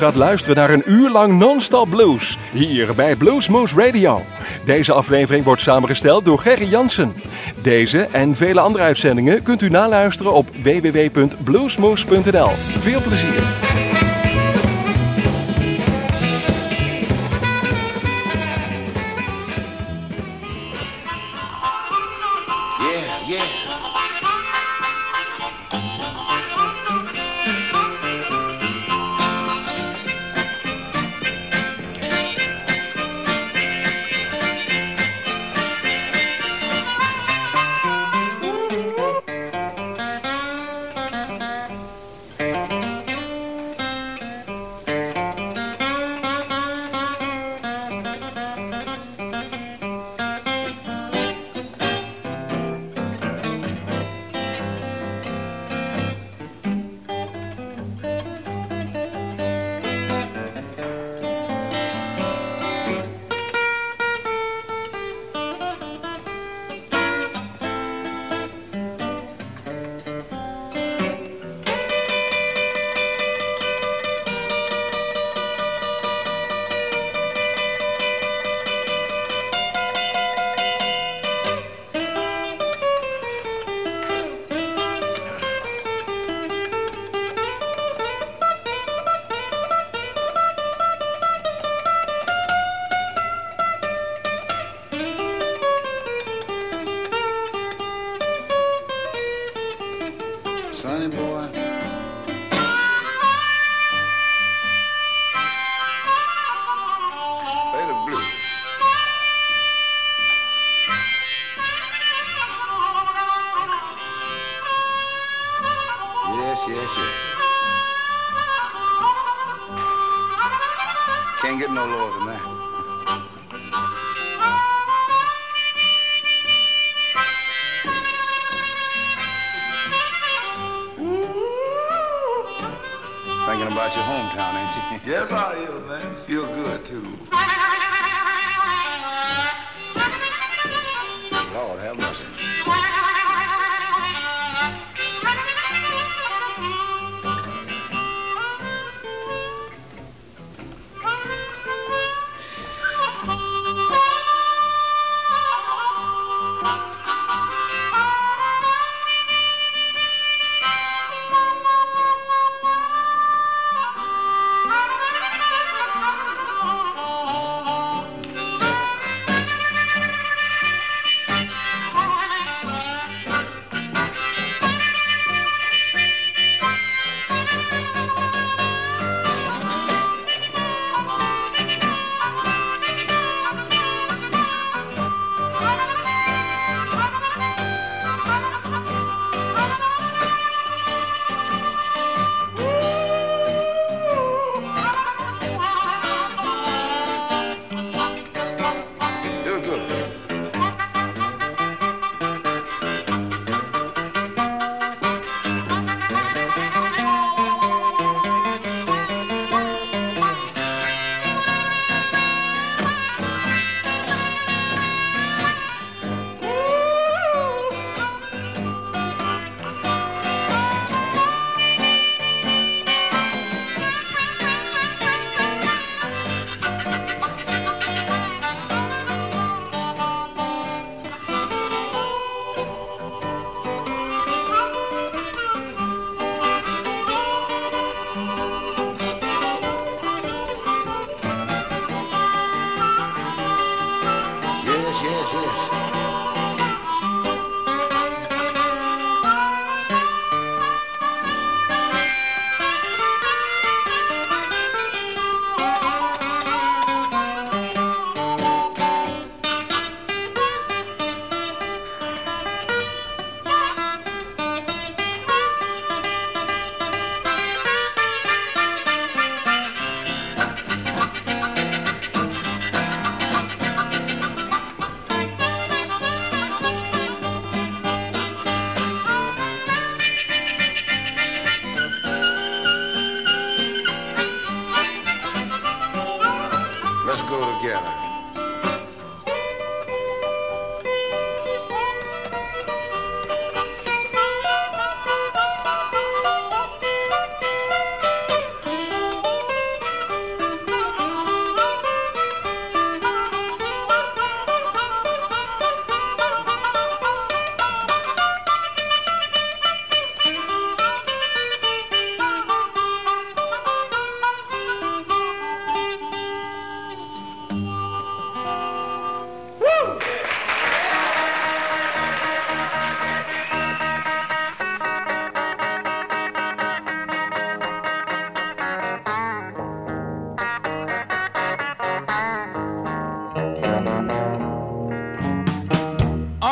Gaat luisteren naar een uur lang non-stop blues hier bij Bluesmoose Radio. Deze aflevering wordt samengesteld door Gerry Jansen. Deze en vele andere uitzendingen kunt u naluisteren op www.bluesmoose.nl. Veel plezier. Sonny boy.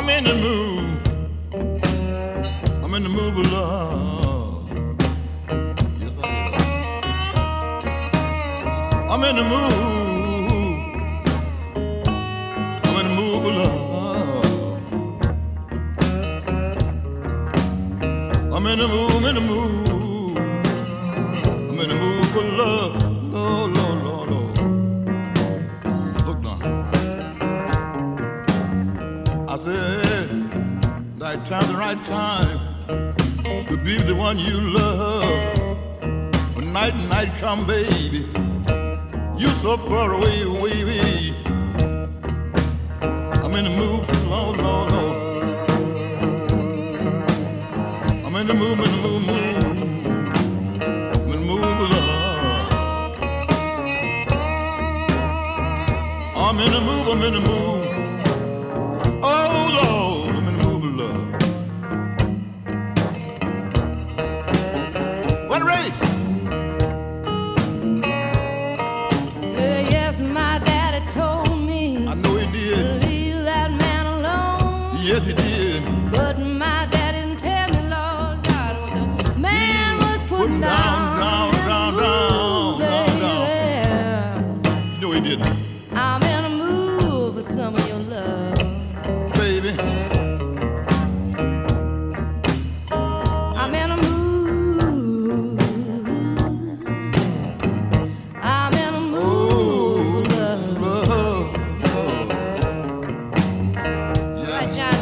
I'm in the mood. I'm in the mood for love. Yes, I am. I'm in the mood. apologize.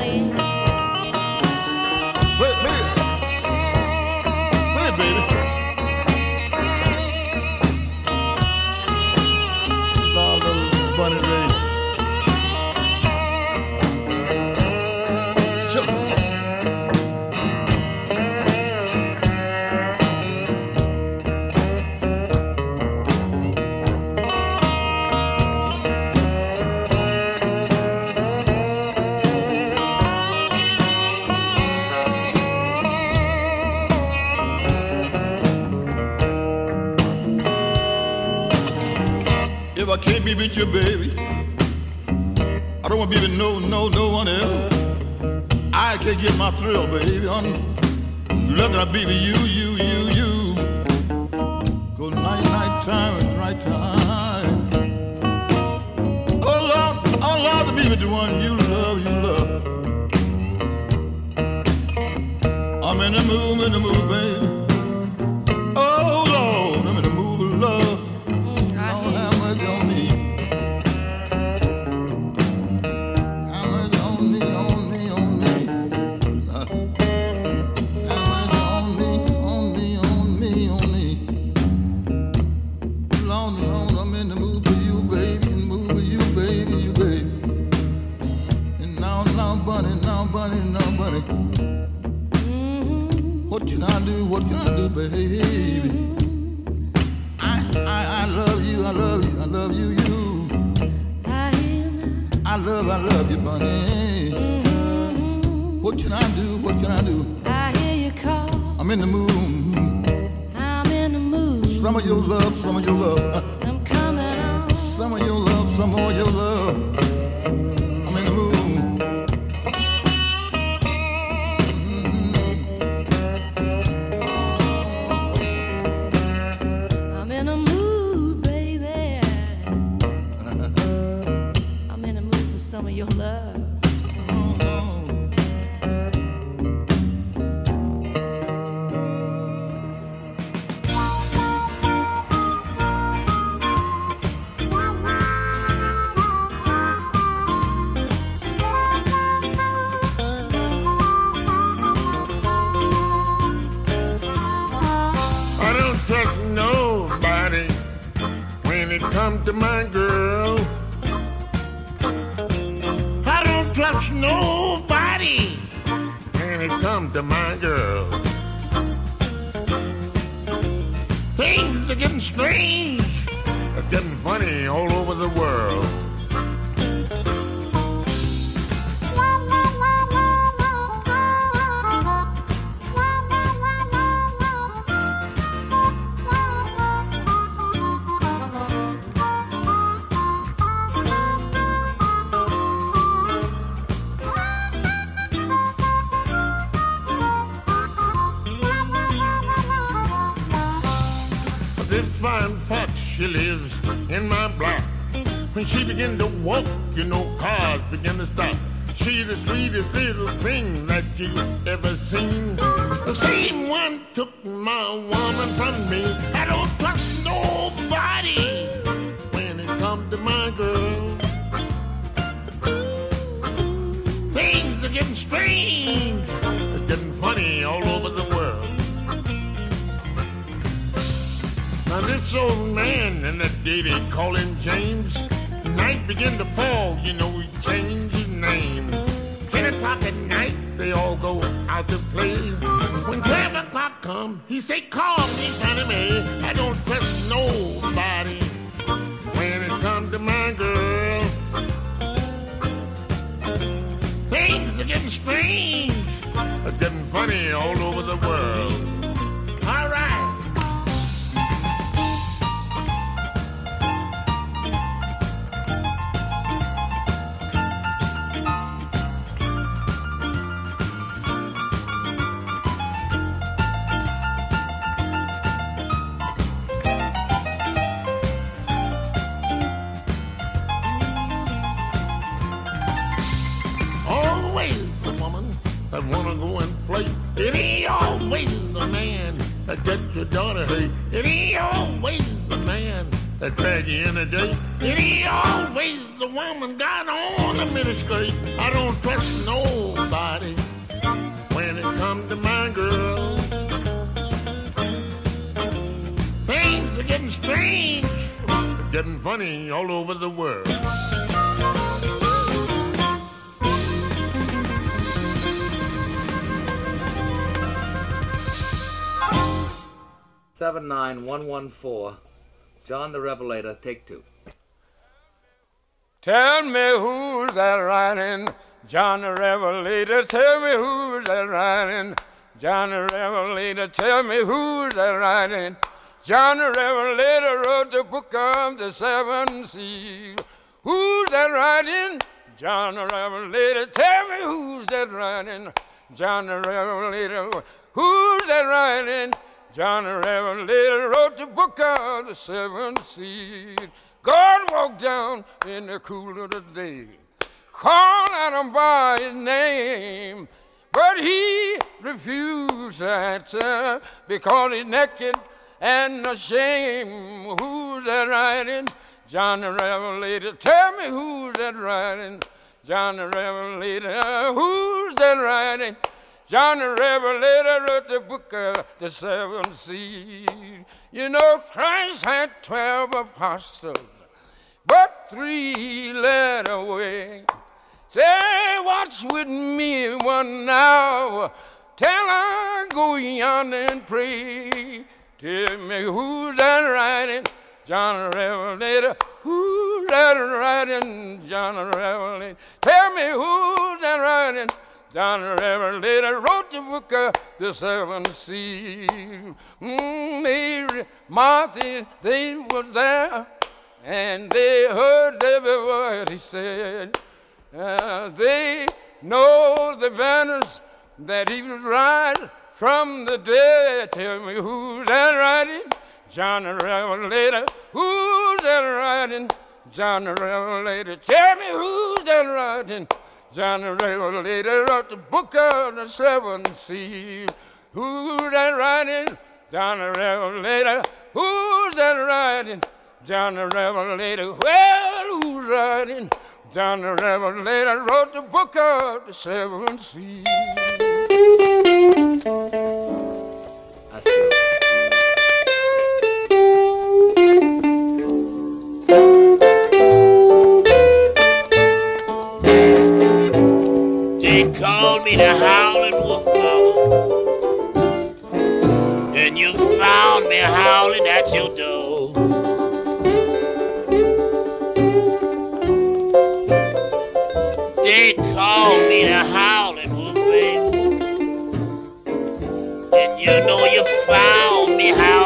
some of your love, some more your love. She begin to walk, you know, cars begin to stop. She's the sweetest little thing that you ever seen. The same one took my woman from me. I don't trust nobody when it comes to my girl. Things are getting strange. It's getting funny all over the world. Now this old man and the day call him James night begin to fall, you know he changed his name. Ten o'clock at night, they all go out to play. When twelve o'clock come, he say, call me, Fannie. I don't trust nobody when it comes to my girl. Things are getting strange, are getting funny all over the world. Drag you in a day. It ain't always the woman got on the miniskirt. I don't trust nobody when it comes to my girl. Things are getting strange, getting funny all over the world. seven nine one one four. John the Revelator, take two. Tell me who's that riding, John the Revelator. Tell me who's that riding, John the Revelator. Tell me who's that riding. John the Revelator wrote the book of the seven seas. Who's that riding? John the Revelator. Tell me who's that riding? John the Revelator. Who's that riding? John the Revelator wrote the book of the seven seas. God walked down in the cool of the day, called out him by his name, but he refused to answer because he's naked and ashamed. Who's that writing? John the Revelator. Tell me who's that writing? John the Revelator. Who's that writing? John the Revelator wrote the book of the seven seas. You know, Christ had twelve apostles, but three led away. Say, what's with me one hour? Till I go yonder and pray. Tell me who's that writing? John the Revelator. Who's that writing? John the Revelator. Tell me who's that writing? John the Revelator wrote the book of the seven seas. Mm, Mary, Martha, they were there, and they heard every word he said. Uh, they know the banners that he would ride from the dead. Tell me who's that riding? John the Revelator. Who's that riding? John the Revelator. Tell me who's that riding? John the Revelator wrote the book of the seven seas. Who's that writing? John the Revelator. Who's that writing? John the Revelator. Well, who's writing? John the Revelator wrote the book of the seven seas. Me the howling wolf, mama. And you found me howling at your door. They called me the howling wolf, baby. And you know you found me howling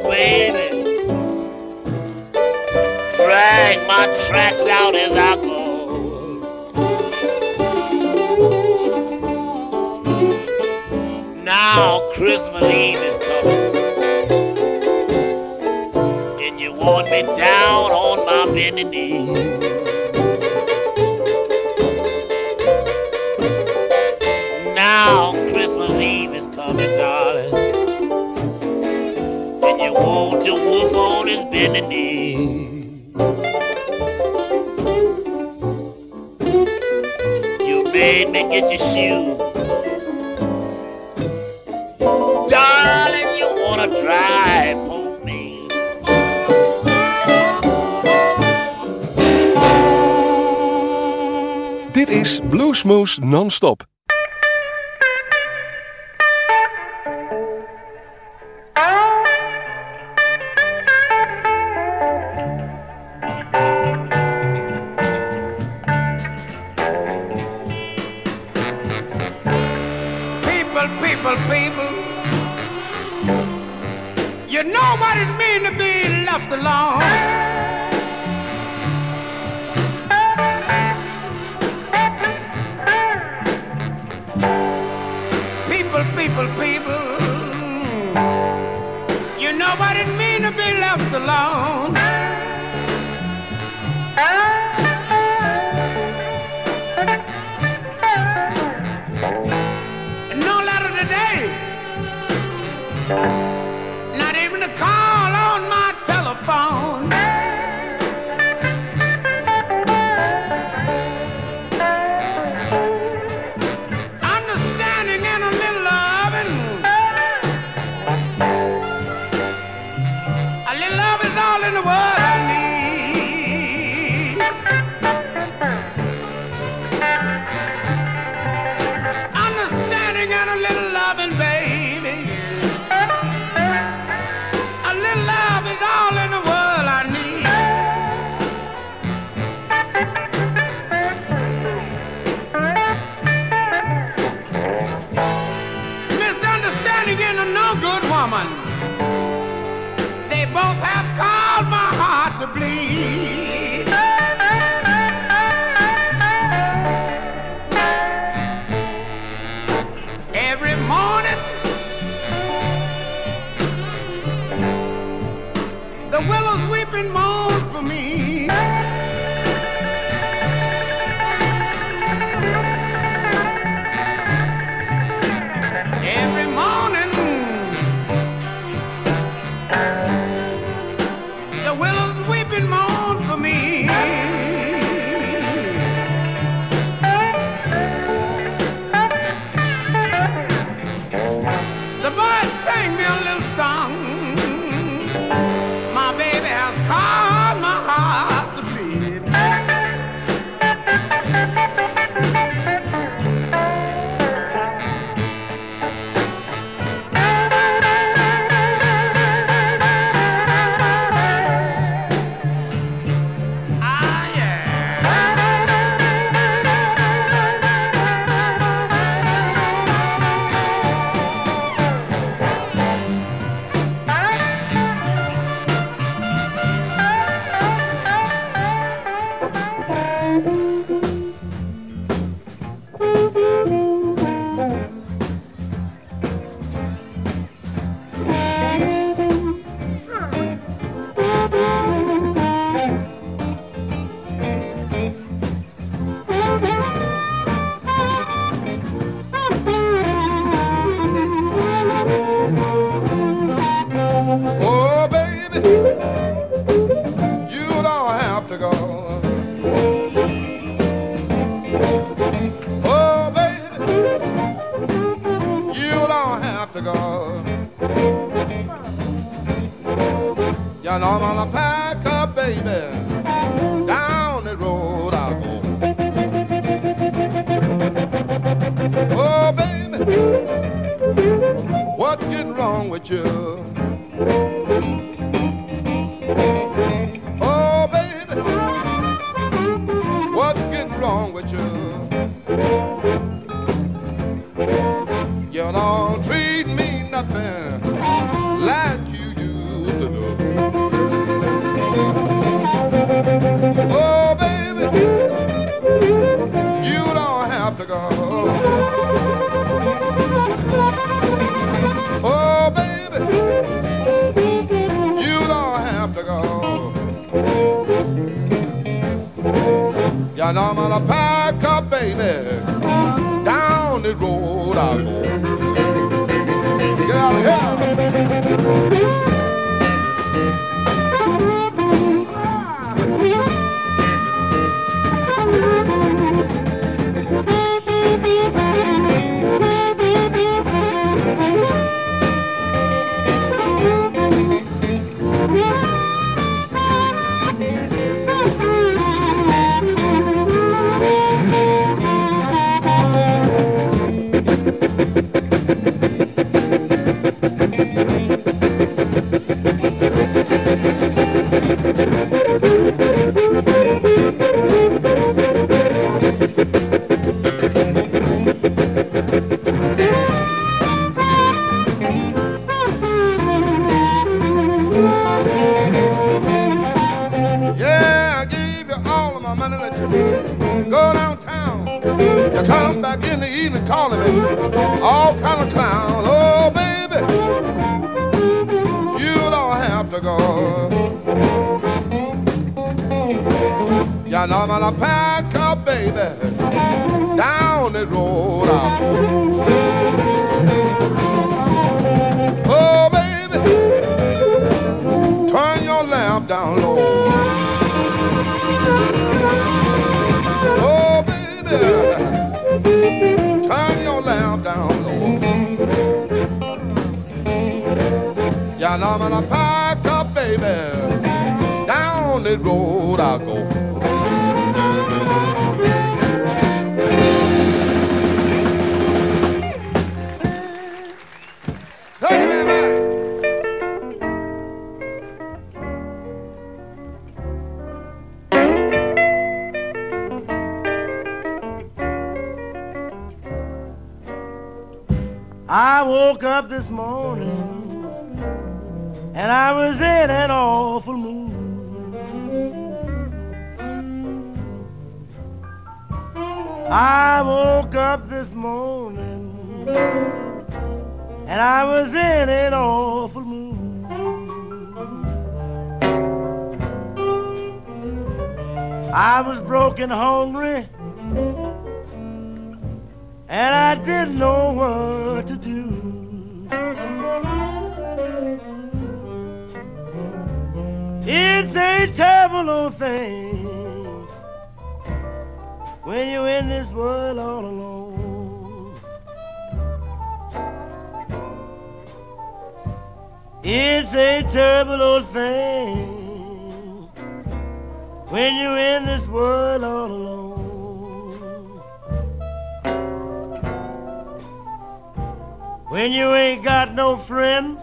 is waiting. Drag my tracks out as I go. Now Christmas Eve is coming. And you want me down on my bended knee. Now Christmas Eve the wolf on his bending knee. You made me get your shoe. Darling, you wanna drive on me. Dit is Bluesmoose Non-Stop. Morning and I was in an awful mood. I was broken hungry and I didn't know what to do. It's a terrible old thing when you're in this world all alone. It's a terrible old thing when you're in this world all alone. when you ain't got no friends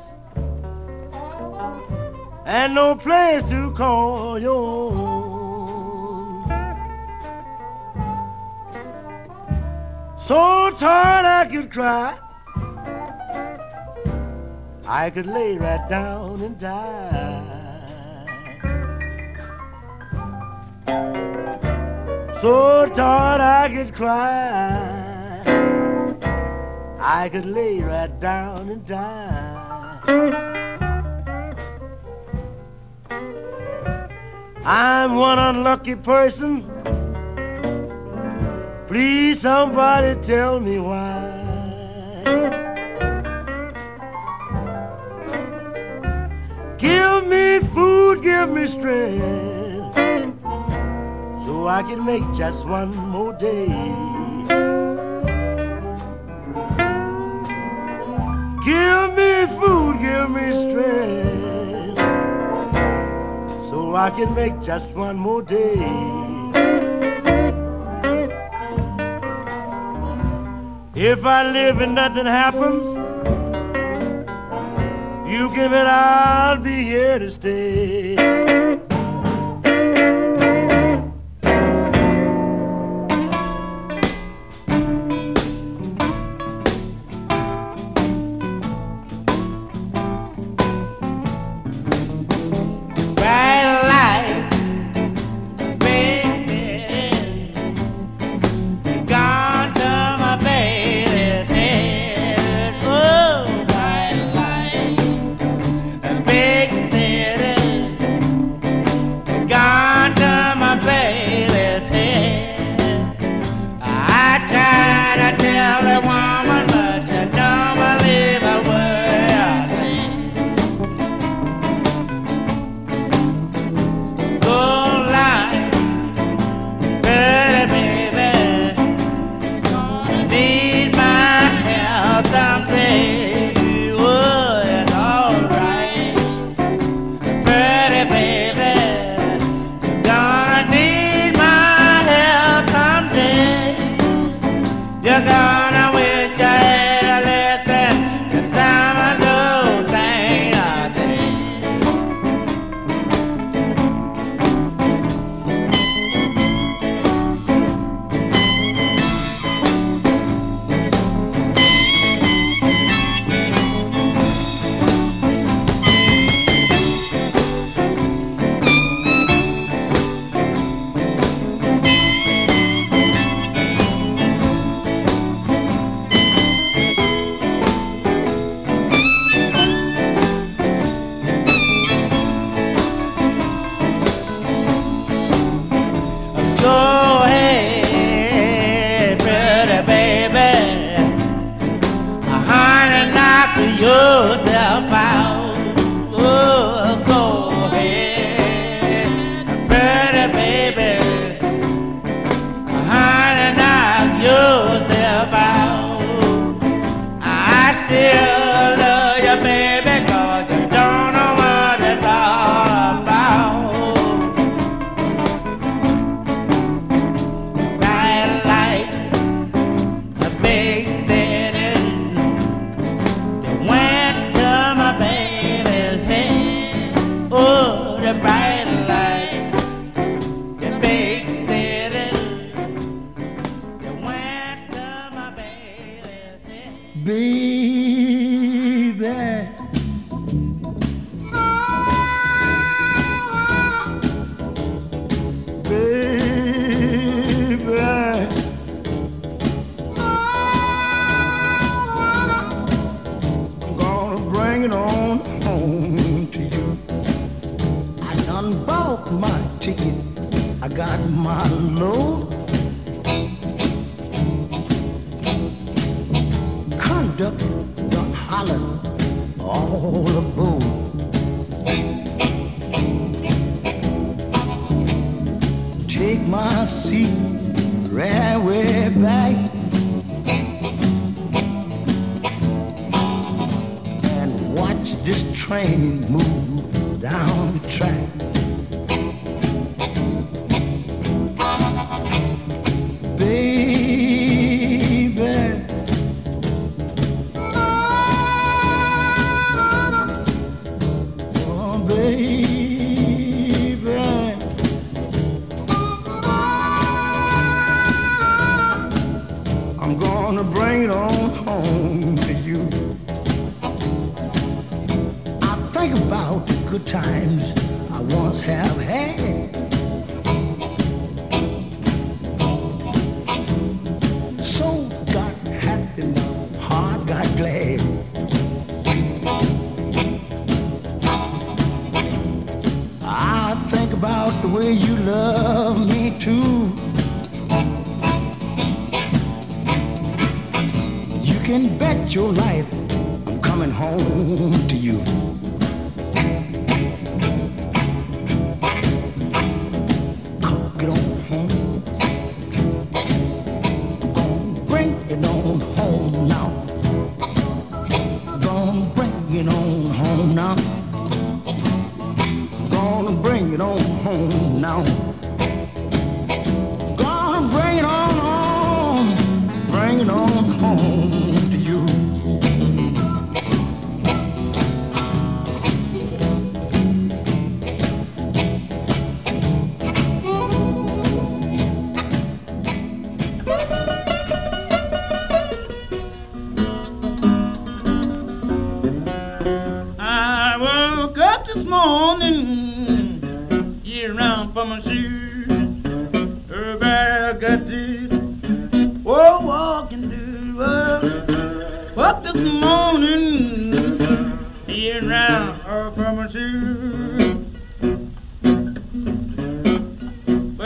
and no place to call your own. So tired I could cry, I could lay right down and die. So tired I could cry. I could lay right down and die. I'm one unlucky person. Please, somebody tell me why. Give me food, give me strength, so I can make just one more day. Give me food, give me strength, so I can make just one more day. If I live and nothing happens, You give it, I'll be here to stay.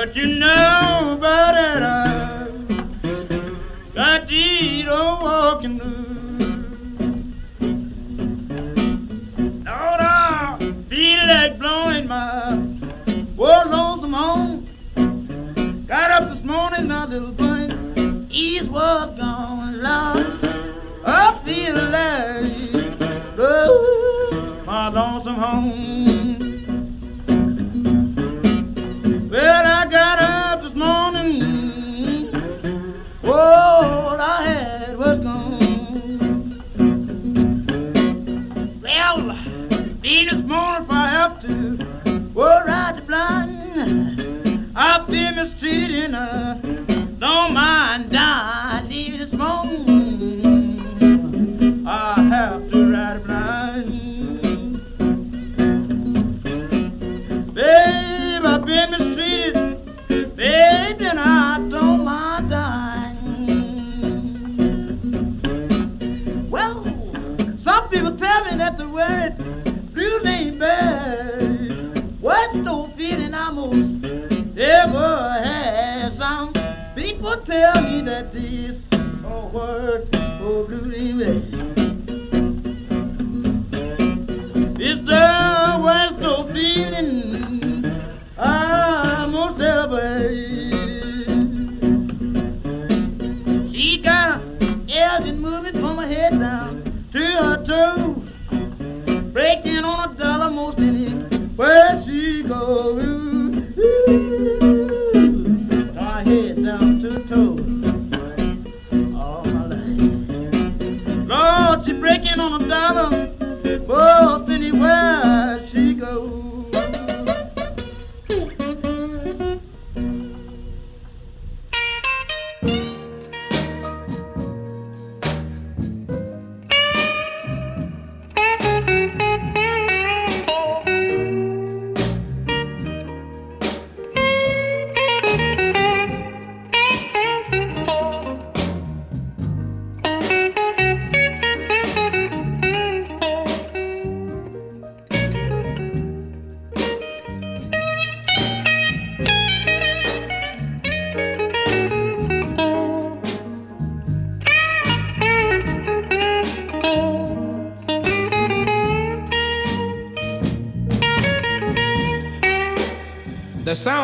But you know about it, uh, I got these old walking Whoa!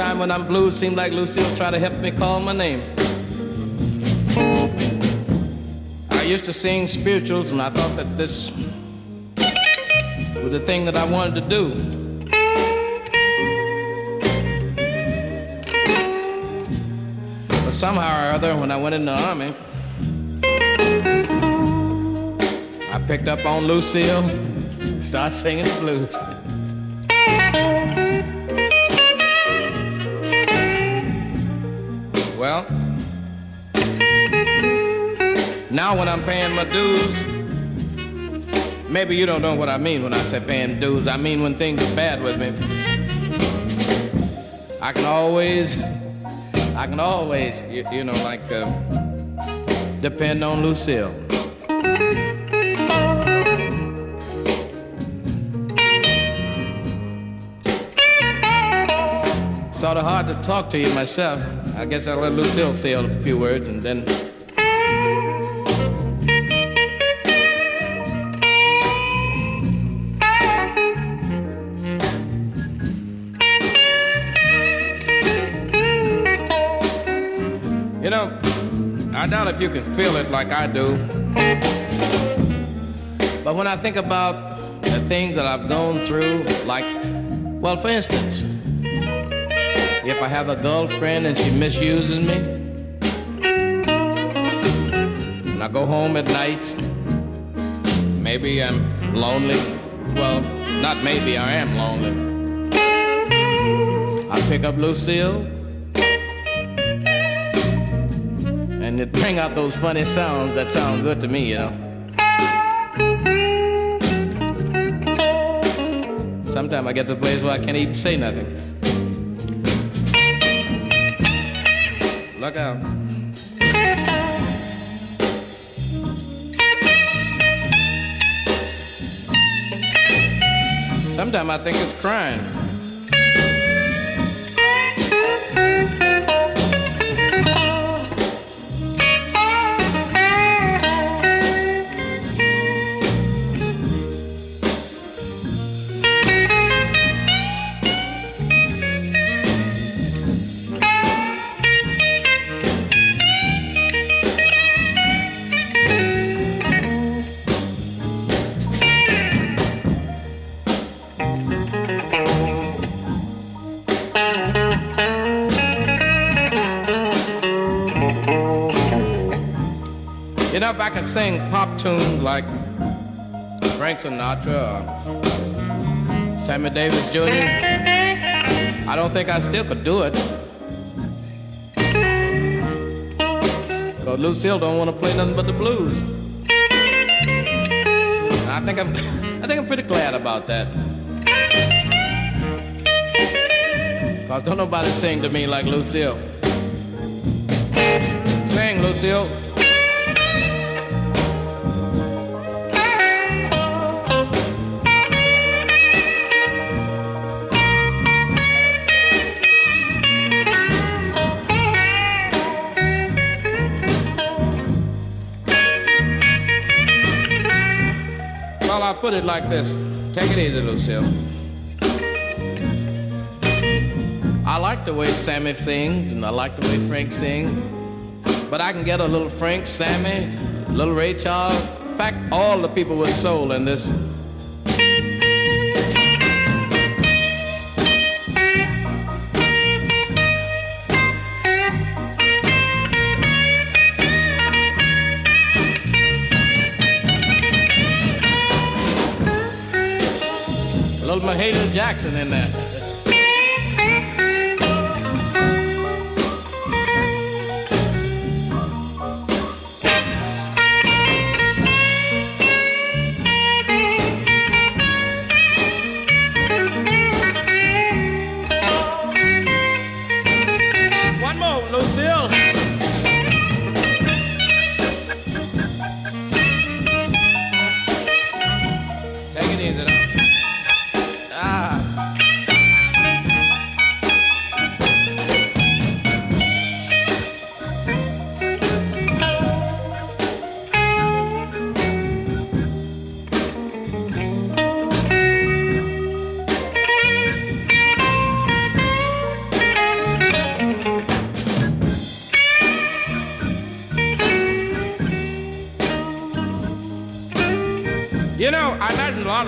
Sometime when I'm blue, seems like Lucille try to help me call my name. I used to sing spirituals, and I thought that this was the thing that I wanted to do. But somehow or other, when I went in the army, I picked up on Lucille, started singing the blues. Well, now when I'm paying my dues, maybe you don't know what I mean when I say paying dues. I mean when things are bad with me. I can always, I can always, you, you know, like uh, depend on Lucille. Sort of hard to talk to you myself. I guess I'll let Lucille say a few words and then. You know, I doubt if you can feel it like I do. But when I think about the things that I've gone through, like Well, for instance, if I have a girlfriend and she misuses me, and I go home at night, maybe I'm lonely. Well, not maybe, I am lonely. I pick up Lucille and it bring out those funny sounds that sound good to me, you know. Sometimes I get to a place where I can't even say nothing. Look out. Sometimes I think it's crying. I sing pop tunes like Frank Sinatra or Sammy Davis Jr., I don't think I still could do it. Because Lucille don't want to play nothing but the blues. And I think I'm, I think I'm pretty glad about that. Because don't nobody sing to me like Lucille. Sing, Lucille. Put it like this. Take it easy, Lucille. I like the way Sammy sings, and I like the way Frank sings. But I can get a little Frank, Sammy, little Ray Charles. In fact, all the people with soul in this. Mahalia Jackson in there.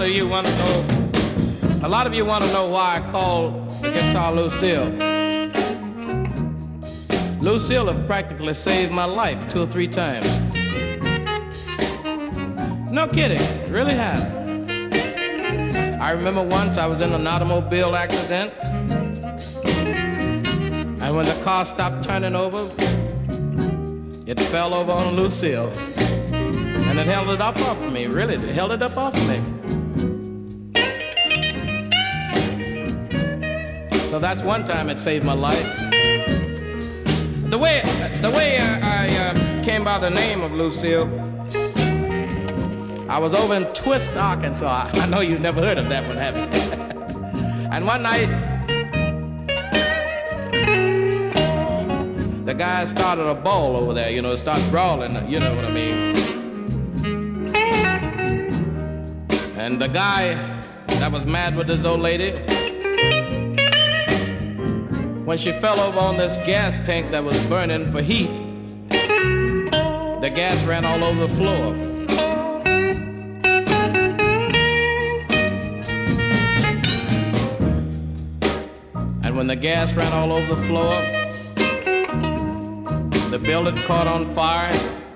Of you want to know. A lot of you want to know why I call guitar Lucille. Lucille have practically saved my life two or three times. No kidding, really have. I remember once I was in an automobile accident, and when the car stopped turning over, it fell over on Lucille. And it held it up off of me, really, it held it up off of me. That's one time it saved my life. The way, the way I, I uh, came by the name of Lucille, I was over in Twist, Arkansas. I, know you've never heard of that one, have you? and one night, the guy started a ball over there, you know, it started brawling, you know what I mean. And the guy that was mad with this old lady, when she fell over on this gas tank that was burning for heat, the gas ran all over the floor. And when the gas ran all over the floor, the building caught on fire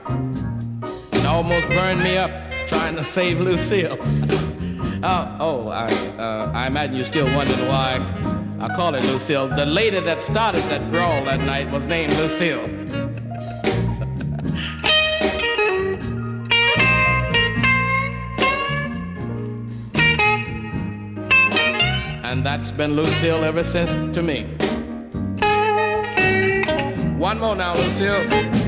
and almost burned me up trying to save Lucille. oh, oh I, uh, I imagine you're still wondering why I call it Lucille. The lady that started that brawl that night was named Lucille. and that's been Lucille ever since to me. One more now, Lucille.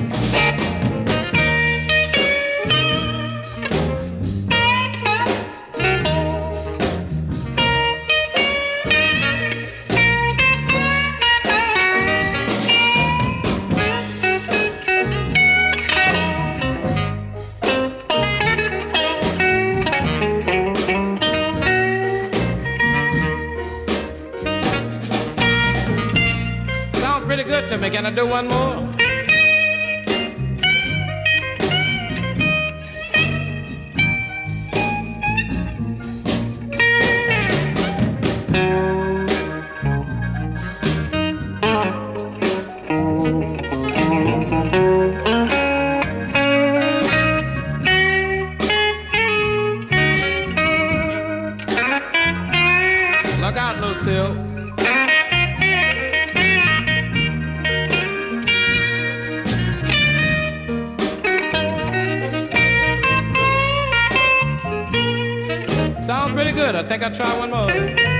Try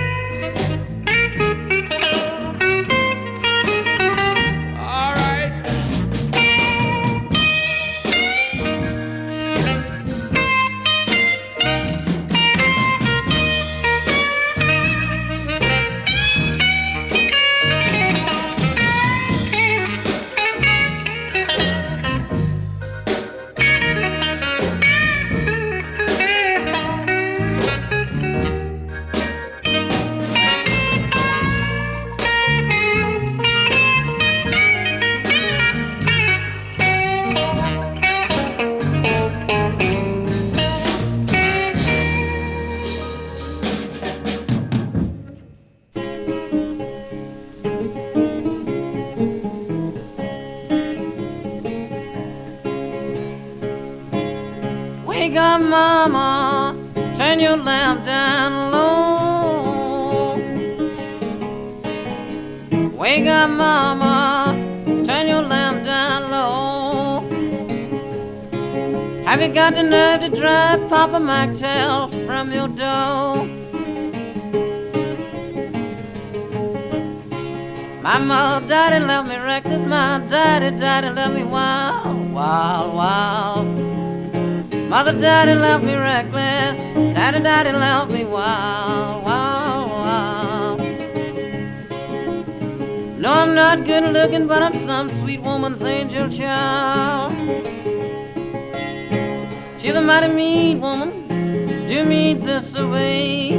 the nerve to drive Papa Maxwell from your door. My mother, daddy left me reckless. My daddy, daddy left me wild, wild, wild. Mother, daddy left me reckless. Daddy, daddy left me wild, wild, wild. No, I'm not good looking, but I'm some sweet woman's angel child. Mighty mean woman, do me this away.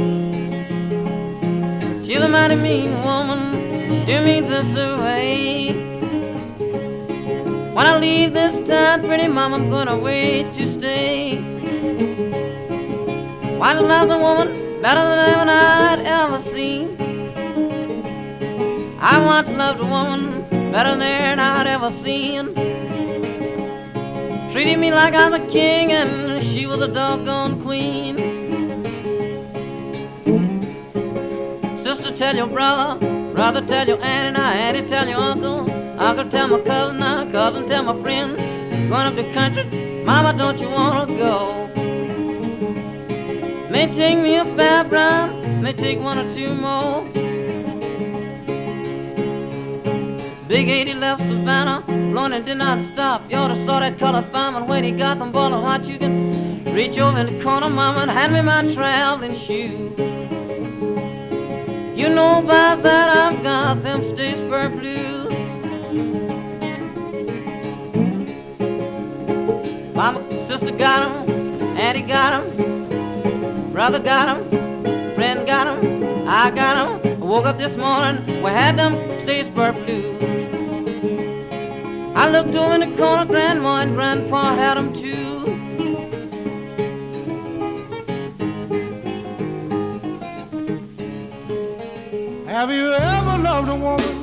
She's a mighty mean woman, do me this away. When I leave this town, pretty mama, I'm gonna wait to stay. Why to love a woman better than I'd ever seen? I once loved a woman better than I'd ever seen treated me like I was a king and she was a doggone queen. Sister, tell your brother, brother, tell your aunt, and I, auntie, tell your uncle, uncle, tell my cousin, now, cousin, tell my friend. Going up the country, mama, don't you wanna go? May take me a fair run, may take one or two more. Big 80 left Savannah, and did not stop. You oughta saw that colored fireman when he got them ball of hot. You can reach over in the corner, mama, and hand me my traveling shoes. You know by that I've got them Statesboro blues. Mama, sister got 'em, auntie got 'em, brother got 'em, friend got 'em, I got 'em. I woke up this morning, we had them Statesboro blues. I looked over in the corner, Grandma and Grandpa had them too. Have you ever loved a woman?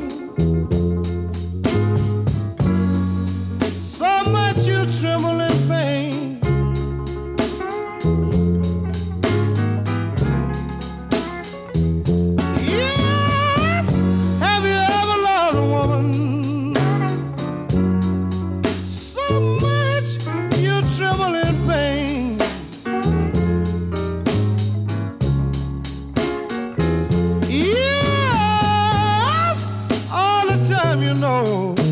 Some know.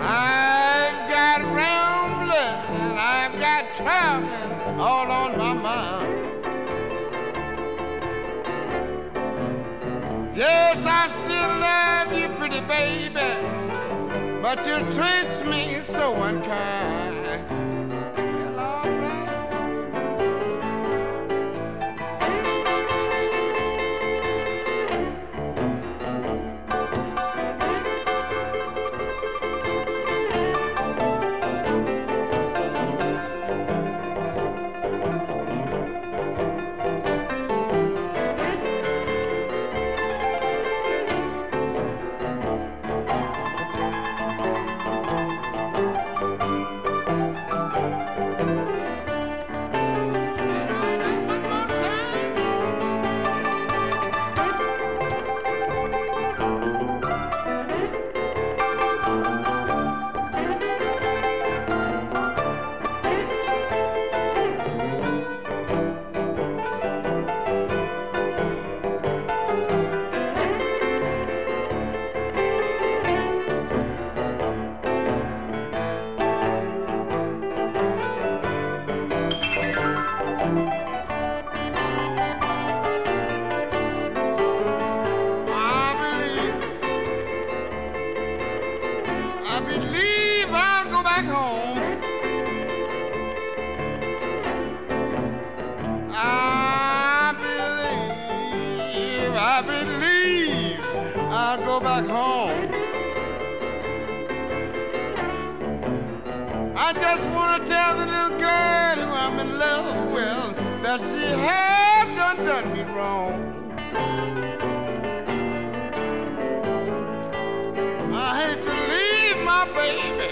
I've got rambling, I've got traveling all on my mind. Yes, I still love you, pretty baby, but you treat me so unkind. Had done done me wrong. I hate to leave my baby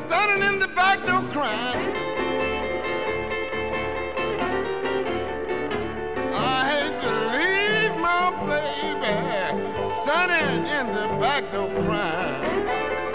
standing in the back door crying. I hate to leave my baby standing in the back door crying.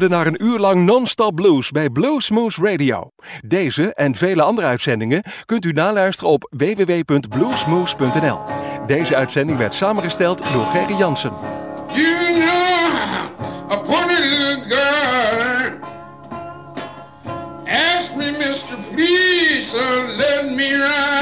Luisterde naar een uur lang non-stop blues bij Bluesmoose Radio. Deze en vele andere uitzendingen kunt u naluisteren op www.bluesmoose.nl. Deze uitzending werd samengesteld door Gerry Jansen. You know, a girl asked me, Mister, please let me ride.